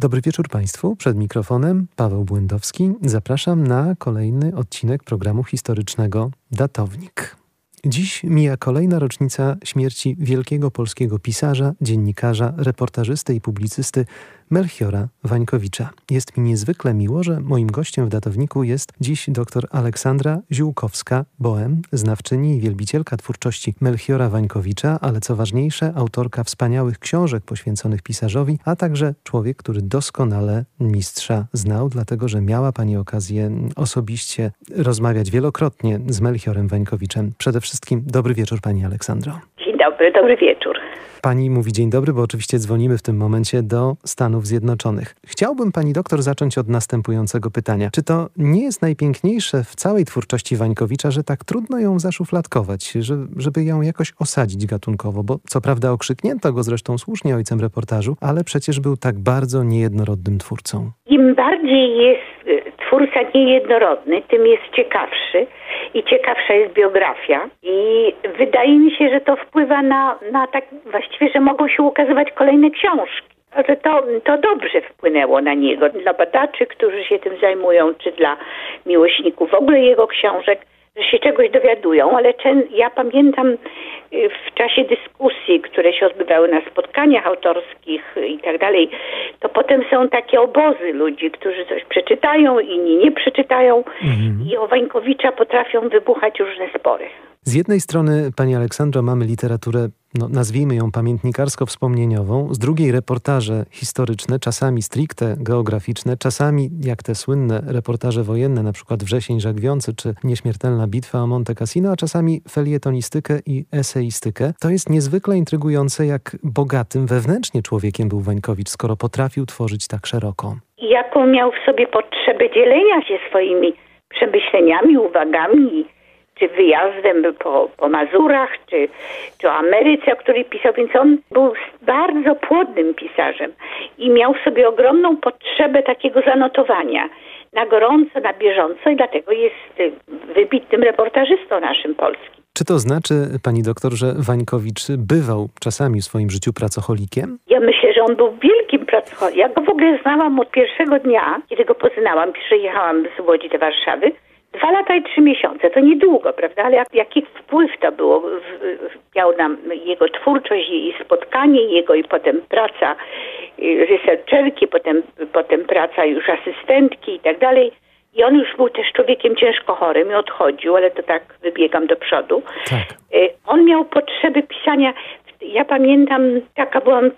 Dobry wieczór Państwu. Przed mikrofonem Paweł Błędowski. Zapraszam na kolejny odcinek programu historycznego Datownik. Dziś mija kolejna rocznica śmierci wielkiego polskiego pisarza, dziennikarza, reportażysty i publicysty Melchiora Wańkowicza. Jest mi niezwykle miło, że moim gościem w datowniku jest dziś dr Aleksandra Ziółkowska-Boem, znawczyni i wielbicielka twórczości Melchiora Wańkowicza, ale co ważniejsze, autorka wspaniałych książek poświęconych pisarzowi, a także człowiek, który doskonale mistrza znał, dlatego że miała Pani okazję osobiście rozmawiać wielokrotnie z Melchiorem Wańkowiczem. Przede wszystkim dobry wieczór Pani Aleksandro. Dobry, dobry wieczór. Pani mówi dzień dobry, bo oczywiście dzwonimy w tym momencie do Stanów Zjednoczonych. Chciałbym pani doktor zacząć od następującego pytania. Czy to nie jest najpiękniejsze w całej twórczości Wańkowicza, że tak trudno ją zaszufladkować, żeby ją jakoś osadzić gatunkowo? Bo co prawda okrzyknięto go zresztą słusznie ojcem reportażu, ale przecież był tak bardzo niejednorodnym twórcą. Im bardziej jest twórca niejednorodny, tym jest ciekawszy i ciekawsza jest biografia. I wydaje mi się, że to wpływa na, na tak właściwie, że mogą się ukazywać kolejne książki. Że to, to dobrze wpłynęło na niego, dla badaczy, którzy się tym zajmują, czy dla miłośników w ogóle jego książek że się czegoś dowiadują, ale ja pamiętam y, w czasie dyskusji, które się odbywały na spotkaniach autorskich i tak dalej, to potem są takie obozy ludzi, którzy coś przeczytają, inni nie przeczytają mhm. i o Wańkowicza potrafią wybuchać różne spory. Z jednej strony, Pani Aleksandro, mamy literaturę no, nazwijmy ją pamiętnikarsko-wspomnieniową, z drugiej reportaże historyczne, czasami stricte geograficzne, czasami jak te słynne reportaże wojenne, na przykład Wrzesień Żagwiący czy Nieśmiertelna bitwa o Monte Cassino, a czasami felietonistykę i eseistykę. To jest niezwykle intrygujące, jak bogatym wewnętrznie człowiekiem był Wańkowicz, skoro potrafił tworzyć tak szeroko. Jaką miał w sobie potrzebę dzielenia się swoimi przemyśleniami, uwagami czy wyjazdem po, po Mazurach, czy, czy o Ameryce, o której pisał, więc on był bardzo płodnym pisarzem i miał w sobie ogromną potrzebę takiego zanotowania na gorąco, na bieżąco i dlatego jest wybitnym reportażystą naszym polskim. Czy to znaczy, pani doktor, że Wańkowicz bywał czasami w swoim życiu pracocholikiem? Ja myślę, że on był wielkim pracocholikiem. Ja go w ogóle znałam od pierwszego dnia, kiedy go poznałam. Przyjechałam z Łodzi do Warszawy Dwa lata i trzy miesiące, to niedługo, prawda? Ale jak, jaki wpływ to było, miał nam jego twórczość i spotkanie jego i potem praca y, researcherki, potem, potem praca już asystentki i tak dalej. I on już był też człowiekiem ciężko chorym i odchodził, ale to tak wybiegam do przodu. Tak. Y, on miał potrzeby pisania ja pamiętam, taka byłam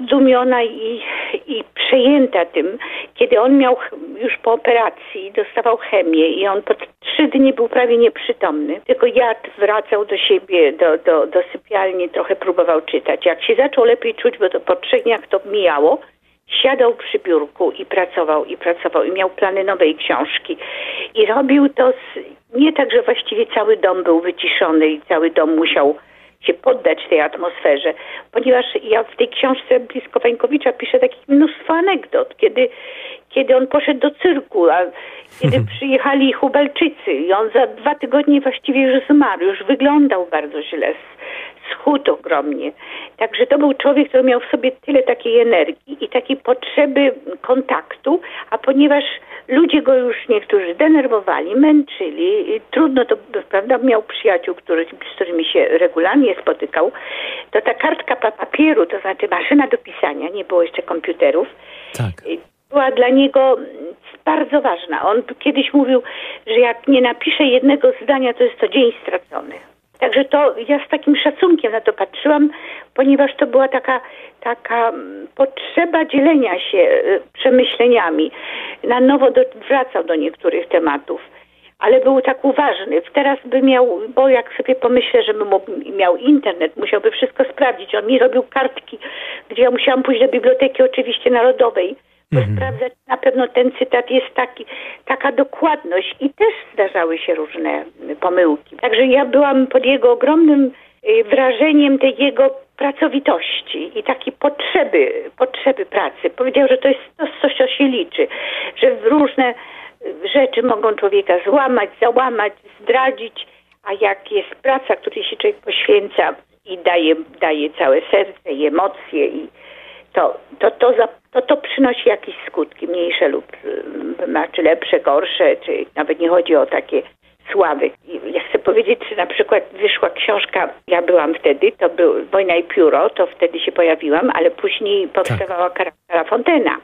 zdumiona i, i przejęta tym, kiedy on miał już po operacji, dostawał chemię i on po trzy dni był prawie nieprzytomny. Tylko jadł, wracał do siebie, do, do, do sypialni, trochę próbował czytać. Jak się zaczął lepiej czuć, bo to po trzech dniach to mijało, siadał przy biurku i pracował, i pracował, i miał plany nowej książki. I robił to z, nie tak, że właściwie cały dom był wyciszony i cały dom musiał się poddać tej atmosferze, ponieważ ja w tej książce blisko Wańkowicza piszę takich mnóstwo anegdot, kiedy, kiedy on poszedł do cyrku, a kiedy przyjechali Hubelczycy i on za dwa tygodnie właściwie już zmarł, już wyglądał bardzo źle, schudł ogromnie. Także to był człowiek, który miał w sobie tyle takiej energii i takiej potrzeby kontaktu, a ponieważ ludzie go już niektórzy denerwowali, męczyli, trudno to, prawda, miał przyjaciół, który, z którymi się regularnie spotykał, to ta kartka papieru, to znaczy maszyna do pisania, nie było jeszcze komputerów, tak. była dla niego bardzo ważna. On kiedyś mówił, że jak nie napisze jednego zdania, to jest to dzień stracony. Także to ja z takim szacunkiem na to patrzyłam, ponieważ to była taka, taka potrzeba dzielenia się y, przemyśleniami. Na nowo do, wracał do niektórych tematów, ale był tak uważny. Teraz by miał, bo jak sobie pomyślę, żeby miał internet, musiałby wszystko sprawdzić. On mi robił kartki, gdzie ja musiałam pójść do Biblioteki oczywiście Narodowej mhm. sprawdzać. Na pewno ten cytat jest taki, taka dokładność i też zdarzały się różne pomyłki. Także ja byłam pod jego ogromnym y, wrażeniem tej jego pracowitości i takiej potrzeby, potrzeby pracy. Powiedział, że to jest to coś, co się liczy, że różne rzeczy mogą człowieka złamać, załamać, zdradzić, a jak jest praca, której się człowiek poświęca i daje, daje całe serce i emocje i to, to, to, to to przynosi jakieś skutki, mniejsze lub znaczy lepsze, gorsze, czy nawet nie chodzi o takie sławy. Ja chcę powiedzieć, że na przykład wyszła książka, ja byłam wtedy, to był Wojna i Pióro, to wtedy się pojawiłam, ale później powstawała tak. Kara Fontena.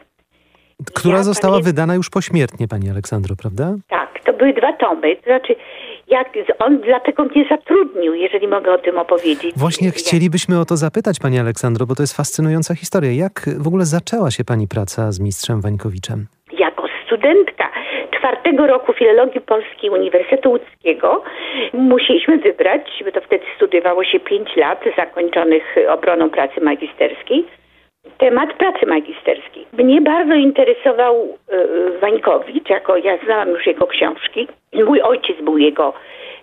Która ja została wydana już pośmiertnie, Pani Aleksandro, prawda? Tak, to były dwa tomy. To znaczy, jak on dlatego mnie zatrudnił, jeżeli mogę o tym opowiedzieć. Właśnie chcielibyśmy o to zapytać, Pani Aleksandro, bo to jest fascynująca historia. Jak w ogóle zaczęła się Pani praca z mistrzem Wańkowiczem? Jako studentka czwartego roku filologii polskiej Uniwersytetu Łódzkiego musieliśmy wybrać, bo to wtedy studiowało się pięć lat zakończonych obroną pracy magisterskiej, temat pracy magisterskiej. Mnie bardzo interesował y, Wańkowicz, jako ja znałam już jego książki. Mój ojciec był jego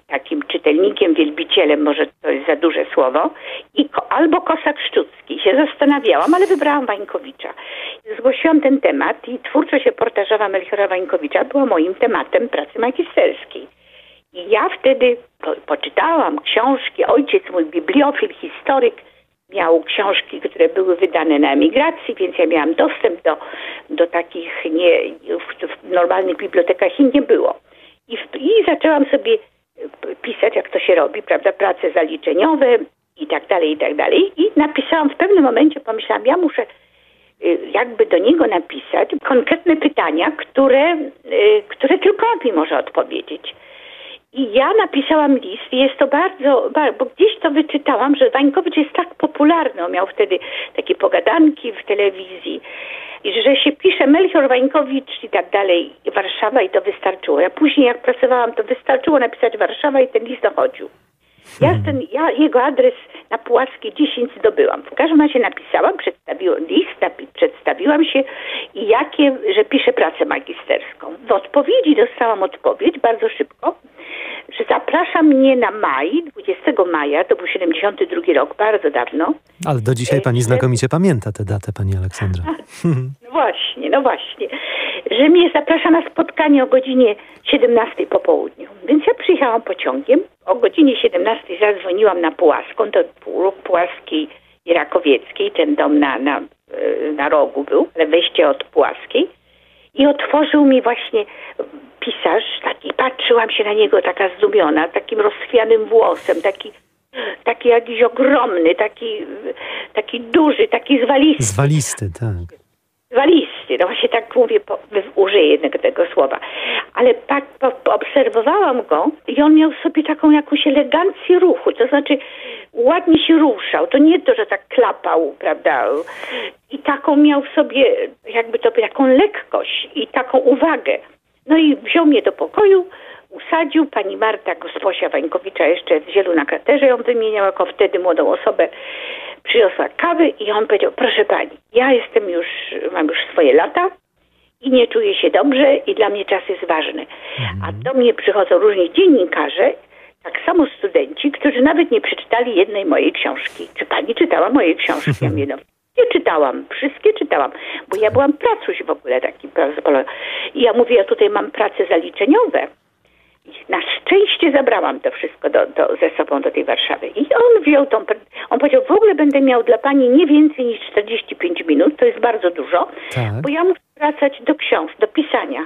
takim czytelnikiem, wielbicielem, może to jest za duże słowo, i ko, albo Kosak Szczucki. Się zastanawiałam, ale wybrałam Wańkowicza. Zgłosiłam ten temat i twórczość reportażowa Melchiora Wańkowicza była moim tematem pracy magisterskiej. I ja wtedy po, poczytałam książki, ojciec mój bibliofil, historyk, miał książki, które były wydane na emigracji, więc ja miałam dostęp do, do takich nie, w, w normalnych bibliotekach i nie było. I, w, I zaczęłam sobie pisać, jak to się robi, prawda, prace zaliczeniowe i tak dalej, i tak dalej. I napisałam w pewnym momencie, pomyślałam, ja muszę y, jakby do niego napisać konkretne pytania, które, y, które tylko on mi może odpowiedzieć. I ja napisałam list jest to bardzo, bo gdzieś to wyczytałam, że Wańkowicz jest tak popularny. On miał wtedy takie pogadanki w telewizji, że się pisze Melchior Wańkowicz i tak dalej, Warszawa i to wystarczyło. Ja później jak pracowałam, to wystarczyło napisać Warszawa i ten list dochodził. Ja, mhm. ten, ja jego adres na Puławskiej 10 zdobyłam. W każdym razie napisałam, przedstawiłam list, napi- przedstawiłam się i jakie, że piszę pracę magisterską. W odpowiedzi dostałam odpowiedź bardzo szybko, że zaprasza mnie na maj, 20 maja, to był 72 rok, bardzo dawno. Ale do dzisiaj pani znakomicie pamięta tę datę, pani Aleksandra. No właśnie, no właśnie. Że mnie zaprasza na spotkanie o godzinie 17 po południu. Więc ja przyjechałam pociągiem. O godzinie 17 zadzwoniłam na Pułaską, to ruch Pułaskiej i Rakowieckiej, ten dom na, na, e, na rogu był, ale wejście od Pułaskiej. I otworzył mi właśnie pisarz, taki, patrzyłam się na niego taka zdumiona, takim rozchwianym włosem, taki, taki jakiś ogromny, taki, taki duży, taki zwalisty. Zwalisty, tak. Zwalisty, no właśnie tak mówię, po, użyję jednego tego słowa. Ale tak po, obserwowałam go i on miał sobie taką jakąś elegancję ruchu, to znaczy ładnie się ruszał. To nie to, że tak klapał, prawda? I taką miał w sobie, jakby to taką lekkość i taką uwagę. No i wziął mnie do pokoju, usadził. Pani Marta Gosposia Wańkowicza jeszcze w Zielu na kraterze ją wymieniał jako wtedy młodą osobę. Przyniosła kawy i on powiedział, proszę pani, ja jestem już, mam już swoje lata i nie czuję się dobrze i dla mnie czas jest ważny. A mhm. do mnie przychodzą różni dziennikarze, tak samo studenci, którzy nawet nie przeczytali jednej mojej książki. Czy pani czytała moje książki? Ja mówię, no, nie czytałam, wszystkie czytałam, bo ja byłam pracuś w ogóle taki I ja mówię, ja tutaj mam prace zaliczeniowe. Na szczęście zabrałam to wszystko do, do, ze sobą do tej Warszawy. I on wziął tą. On powiedział, w ogóle będę miał dla pani nie więcej niż 45 minut, to jest bardzo dużo, tak. bo ja muszę wracać do książki, do pisania.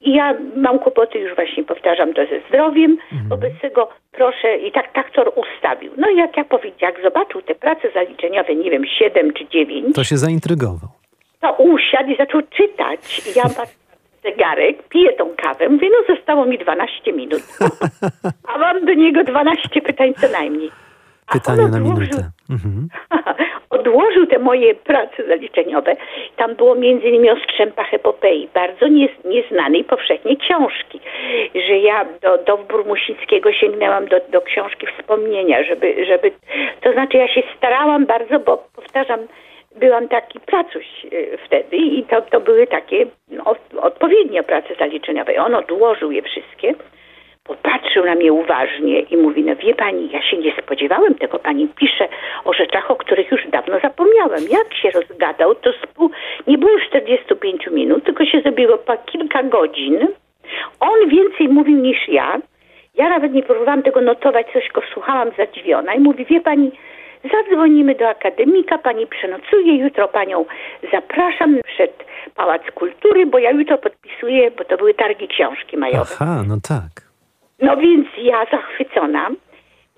I ja mam kłopoty, już właśnie powtarzam to ze zdrowiem. Mhm. Wobec tego proszę, i tak taktor ustawił. No i jak ja powiedziałam, jak zobaczył te prace zaliczeniowe, nie wiem, 7 czy 9. To się zaintrygował. To usiadł i zaczął czytać. I ja patrzę zegarek, piję tą kawę, mówię, no zostało mi 12 minut. A mam do niego 12 pytań co najmniej. Pytania na minutę. Mhm. odłożył te moje prace zaliczeniowe. Tam było między innymi o strzępach epopei, bardzo nie, nieznanej powszechnie książki. Że ja do, do Burmusickiego sięgnęłam do, do książki wspomnienia, żeby, żeby... To znaczy ja się starałam bardzo, bo powtarzam, byłam taki pracuś y, wtedy i to, to były takie no, odpowiednie prace zaliczeniowe. On odłożył je wszystkie popatrzył na mnie uważnie i mówi, no wie pani, ja się nie spodziewałem tego, pani pisze o rzeczach, o których już dawno zapomniałem. Jak się rozgadał, to spół... nie było 45 minut, tylko się zrobiło po kilka godzin. On więcej mówił niż ja. Ja nawet nie próbowałam tego notować, coś go słuchałam zadziwiona i mówi, wie pani, zadzwonimy do akademika, pani przenocuje, jutro panią zapraszam przed Pałac Kultury, bo ja jutro podpisuję, bo to były targi książki majowe. Aha, no tak. No więc ja zachwycona.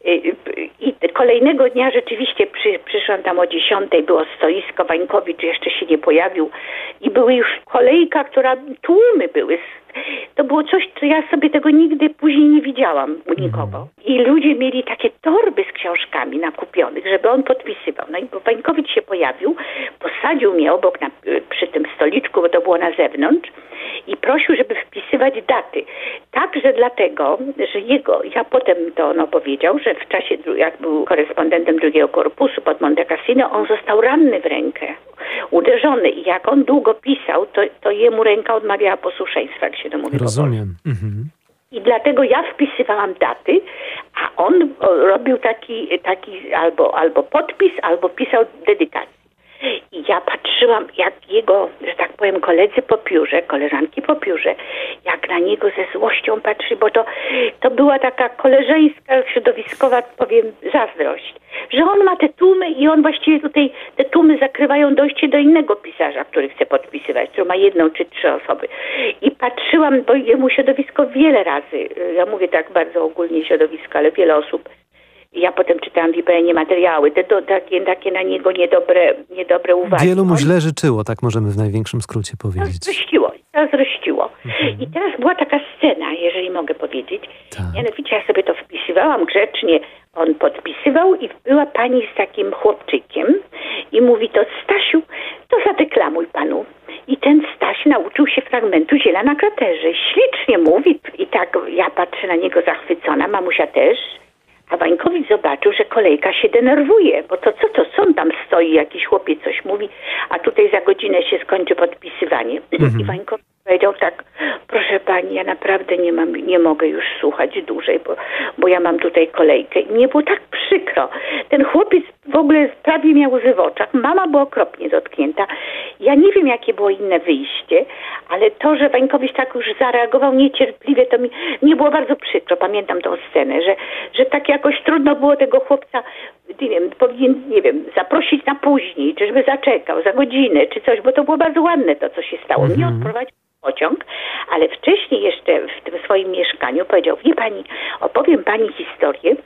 Y, y, I kolejnego dnia rzeczywiście przy, przyszłam tam o 10, było stoisko, Wańkowicz jeszcze się nie pojawił i były już kolejka, która, tłumy były. To było coś, co ja sobie tego nigdy później nie widziałam u nikogo. I ludzie mieli takie torby z książkami nakupionych, żeby on podpisywał. No i bo Wańkowicz się pojawił, posadził mnie obok na, przy tym stoliczku, bo to było na zewnątrz i prosił, żeby wpisywać daty. Także dlatego, że jego, ja potem to on opowiedział, że w czasie, jak był korespondentem drugiego korpusu pod Monte Cassino, on został ranny w rękę, uderzony i jak on długo pisał, to, to jemu ręka odmawiała posłuszeństwa, jak się to mówi. Rozumiem. Mhm. I dlatego ja wpisywałam daty, a on robił taki, taki albo, albo podpis, albo pisał dedykację. I ja patrzyłam, jak jego, że tak powiem, koledzy po piórze, koleżanki po piórze, jak na niego ze złością patrzy, bo to, to była taka koleżeńska, środowiskowa, powiem, zazdrość. Że on ma te tłumy i on właściwie tutaj, te tłumy zakrywają dojście do innego pisarza, który chce podpisywać, który ma jedną czy trzy osoby. I patrzyłam, bo jemu środowisko wiele razy, ja mówię tak bardzo ogólnie środowisko, ale wiele osób ja potem czytałam w IPN materiały, te to, takie, takie na niego niedobre, niedobre uwagi. Wielu mu źle życzyło, tak możemy w największym skrócie powiedzieć. Zrościło, zrościło. Mhm. I teraz była taka scena, jeżeli mogę powiedzieć. Tak. Mianowicie ja sobie to wpisywałam grzecznie, on podpisywał i była pani z takim chłopczykiem i mówi to Stasiu, to zadeklamuj panu. I ten Staś nauczył się fragmentu Ziela na kraterze. Ślicznie mówi i tak ja patrzę na niego zachwycona, mamusia też. A Wańkowicz zobaczył, że kolejka się denerwuje, bo to co to, on tam stoi, jakiś chłopiec coś mówi, a tutaj za godzinę się skończy podpisywanie. Mhm. I Wańkowicz powiedział tak, proszę pani, ja naprawdę nie mam, nie mogę już słuchać dłużej, bo, bo ja mam tutaj kolejkę. I mnie było tak przykro. Ten chłopiec w ogóle prawie miał łzy w oczach. Mama była okropnie dotknięta. Ja nie wiem, jakie było inne wyjście, ale to, że Wańkowicz tak już zareagował niecierpliwie, to mi, mi było bardzo przykro. Pamiętam tą scenę, że, że tak jakoś trudno było tego chłopca, nie wiem, powinien, nie wiem, zaprosić na później, czy żeby zaczekał za godzinę, czy coś, bo to było bardzo ładne to, co się stało. -hmm. Mnie odprowadził pociąg, ale wcześniej jeszcze w tym swoim mieszkaniu powiedział, wie pani, opowiem pani historię,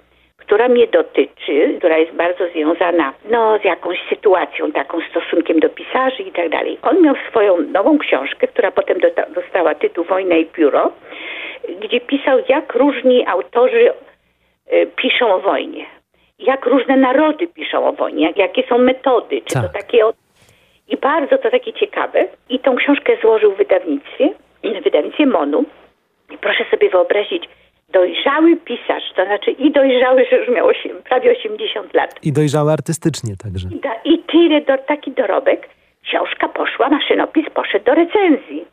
która mnie dotyczy, która jest bardzo związana no, z jakąś sytuacją, taką stosunkiem do pisarzy i tak dalej. On miał swoją nową książkę, która potem dostała tytuł Wojna i pióro, gdzie pisał, jak różni autorzy y, piszą o wojnie. Jak różne narody piszą o wojnie, jak, jakie są metody, czy tak. to takie i bardzo to takie ciekawe. I tą książkę złożył w wydawnictwie, w wydawnictwie Monu. I proszę sobie wyobrazić, dojrzały pisarz, to znaczy i dojrzały, że już miał 8, prawie 80 lat. I dojrzały artystycznie także. I, da, i tyle, do, taki dorobek. Książka poszła, maszynopis poszedł do recenzji.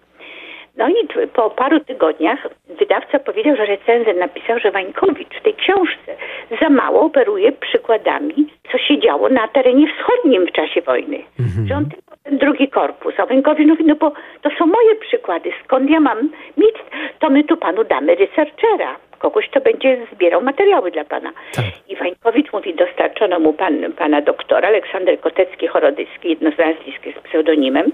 No i po paru tygodniach wydawca powiedział, że recenzent napisał, że Wańkowicz w tej książce za mało operuje przykładami, co się działo na terenie wschodnim w czasie wojny. Mhm. Że on tylko ten drugi korpus. A Wańkowicz mówi, no bo to są moje przykłady. Skąd ja mam mieć? To my tu panu damy researchera. Kogoś, kto będzie zbierał materiały dla pana. Tak. I Wańkowicz mówi, dostarczono mu pan, pana doktora, Aleksander Kotecki-Chorodyski, jedno z nazwisk jest pseudonimem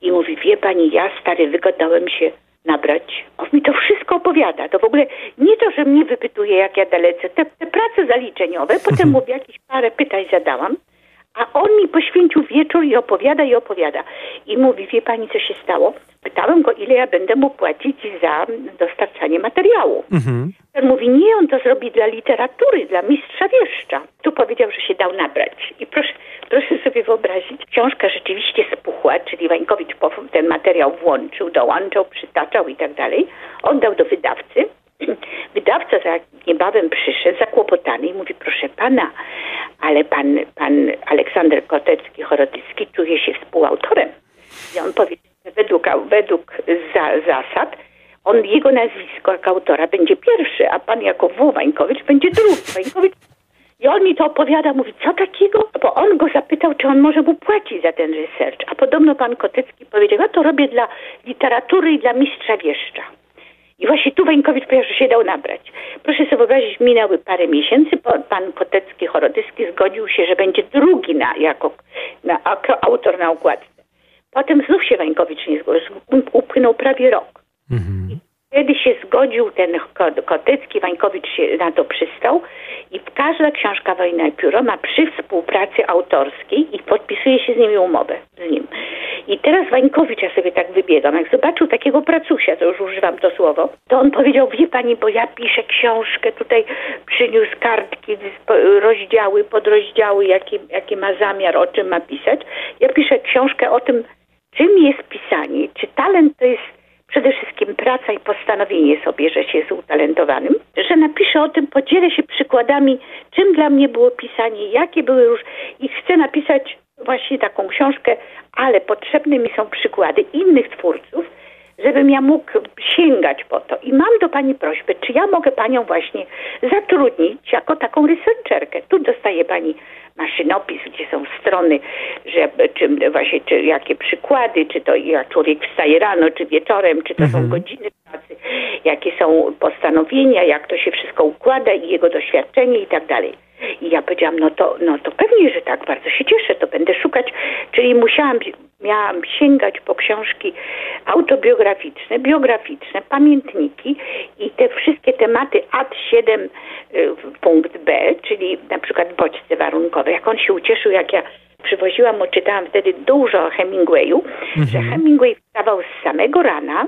i mówi, wie pani, ja stary wygadałem się nabrać. On mi to wszystko opowiada. To w ogóle nie to, że mnie wypytuje, jak ja dalece. Te, te prace zaliczeniowe, potem mówię, jakieś parę pytań zadałam, a on mi poświęcił wieczór i opowiada, i opowiada. I mówi, wie pani, co się stało? Pytałem go, ile ja będę mu płacić za dostarczanie materiału. Mhm. On mówi, nie, on to zrobi dla literatury, dla mistrza wieszcza. Tu powiedział, że się dał nabrać. I proszę, proszę sobie wyobrazić, książka rzeczywiście spuchła, czyli Wańkowicz ten materiał włączył, dołączał, przytaczał i tak dalej. Oddał do wydawcy. Wydawca za niebawem przyszedł zakłopotany i mówi, proszę pana, ale pan, pan Aleksander Kotecki-Chorodycki czuje się współautorem. I on powiedział, że według, według za, zasad on, jego nazwisko jako autora będzie pierwszy, a pan jako W. Wańkowicz będzie drugi. Wańkowicz i on mi to opowiada, mówi, co takiego? Bo on go zapytał, czy on może mu płacić za ten research. A podobno pan Kotecki powiedział, ja to robię dla literatury i dla mistrza wieszcza. I właśnie tu Wańkowicz powiedział, że się dał nabrać. Proszę sobie wyobrazić, minęły parę miesięcy, pan Kotecki Chorodyski zgodził się, że będzie drugi na, jako na, autor na układce. Potem znów się Wańkowicz nie zgodził, upłynął prawie rok. Mhm. Wtedy się zgodził ten Kotecki, Wańkowicz się na to przystał i każda książka Wojna i Pióro ma przy współpracy autorskiej i podpisuje się z nimi umowę z nim. I teraz Wańkowicz, ja sobie tak wybiegam, jak zobaczył takiego pracusia, to już używam to słowo, to on powiedział, wie pani, bo ja piszę książkę, tutaj przyniósł kartki, rozdziały, podrozdziały, jakie, jakie ma zamiar, o czym ma pisać. Ja piszę książkę o tym, czym jest pisanie, czy talent to jest przede wszystkim praca i postanowienie sobie, że się jest utalentowanym, że napiszę o tym, podzielę się przykładami, czym dla mnie było pisanie, jakie były już i chcę napisać właśnie taką książkę, ale potrzebne mi są przykłady innych twórców, żebym ja mógł sięgać po to. I mam do Pani prośbę, czy ja mogę Panią właśnie zatrudnić jako taką researcherkę. Tu dostaje Pani maszynopis, gdzie są strony, że, czy właśnie, czy jakie przykłady, czy to jak człowiek wstaje rano, czy wieczorem, czy to mhm. są godziny pracy, jakie są postanowienia, jak to się wszystko układa i jego doświadczenie i tak dalej. I ja powiedziałam, no to, no to pewnie, że tak, bardzo się cieszę, to będę szukać. Czyli musiałam, miałam sięgać po książki autobiograficzne, biograficzne, pamiętniki i te wszystkie tematy AD 7 y, punkt B, czyli na przykład bodźce warunkowe. Jak on się ucieszył, jak ja przywoziłam mu, czytałam wtedy dużo o Hemingwayu, mhm. że Hemingway wstawał z samego rana,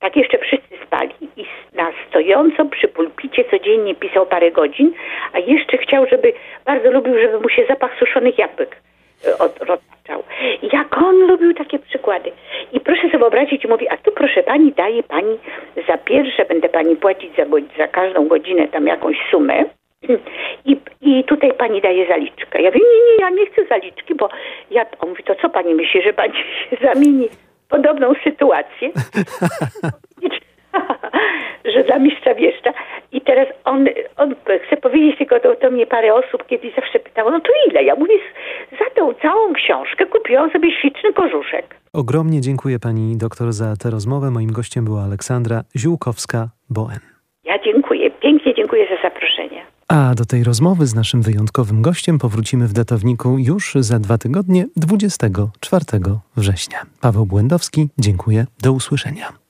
tak jeszcze wszyscy spali i na stojąco przy pulpicie codziennie pisał parę godzin, a jeszcze chciał, żeby, bardzo lubił, żeby mu się zapach suszonych jabłek roztaczał. Jak on lubił takie przykłady. I proszę sobie wyobrazić, mówi, a tu proszę pani, daje pani za pierwsze, będę pani płacić za, za każdą godzinę tam jakąś sumę, i, I tutaj pani daje zaliczkę. Ja mówię, nie, nie, ja nie chcę zaliczki, bo ja, on mówi, to co pani myśli, że pani się zamieni podobną sytuację, że dla mistrza wieszcza. I teraz on, on chce powiedzieć tylko, to, to mnie parę osób kiedyś zawsze pytało, no to ile? Ja mówię, za tą całą książkę kupiłam sobie śliczny kożuszek. Ogromnie dziękuję pani doktor za tę rozmowę. Moim gościem była Aleksandra Ziółkowska-Boen. Ja dziękuję, pięknie dziękuję za zaproszenie. A do tej rozmowy z naszym wyjątkowym gościem powrócimy w datowniku już za dwa tygodnie, 24 września. Paweł Błędowski, dziękuję, do usłyszenia.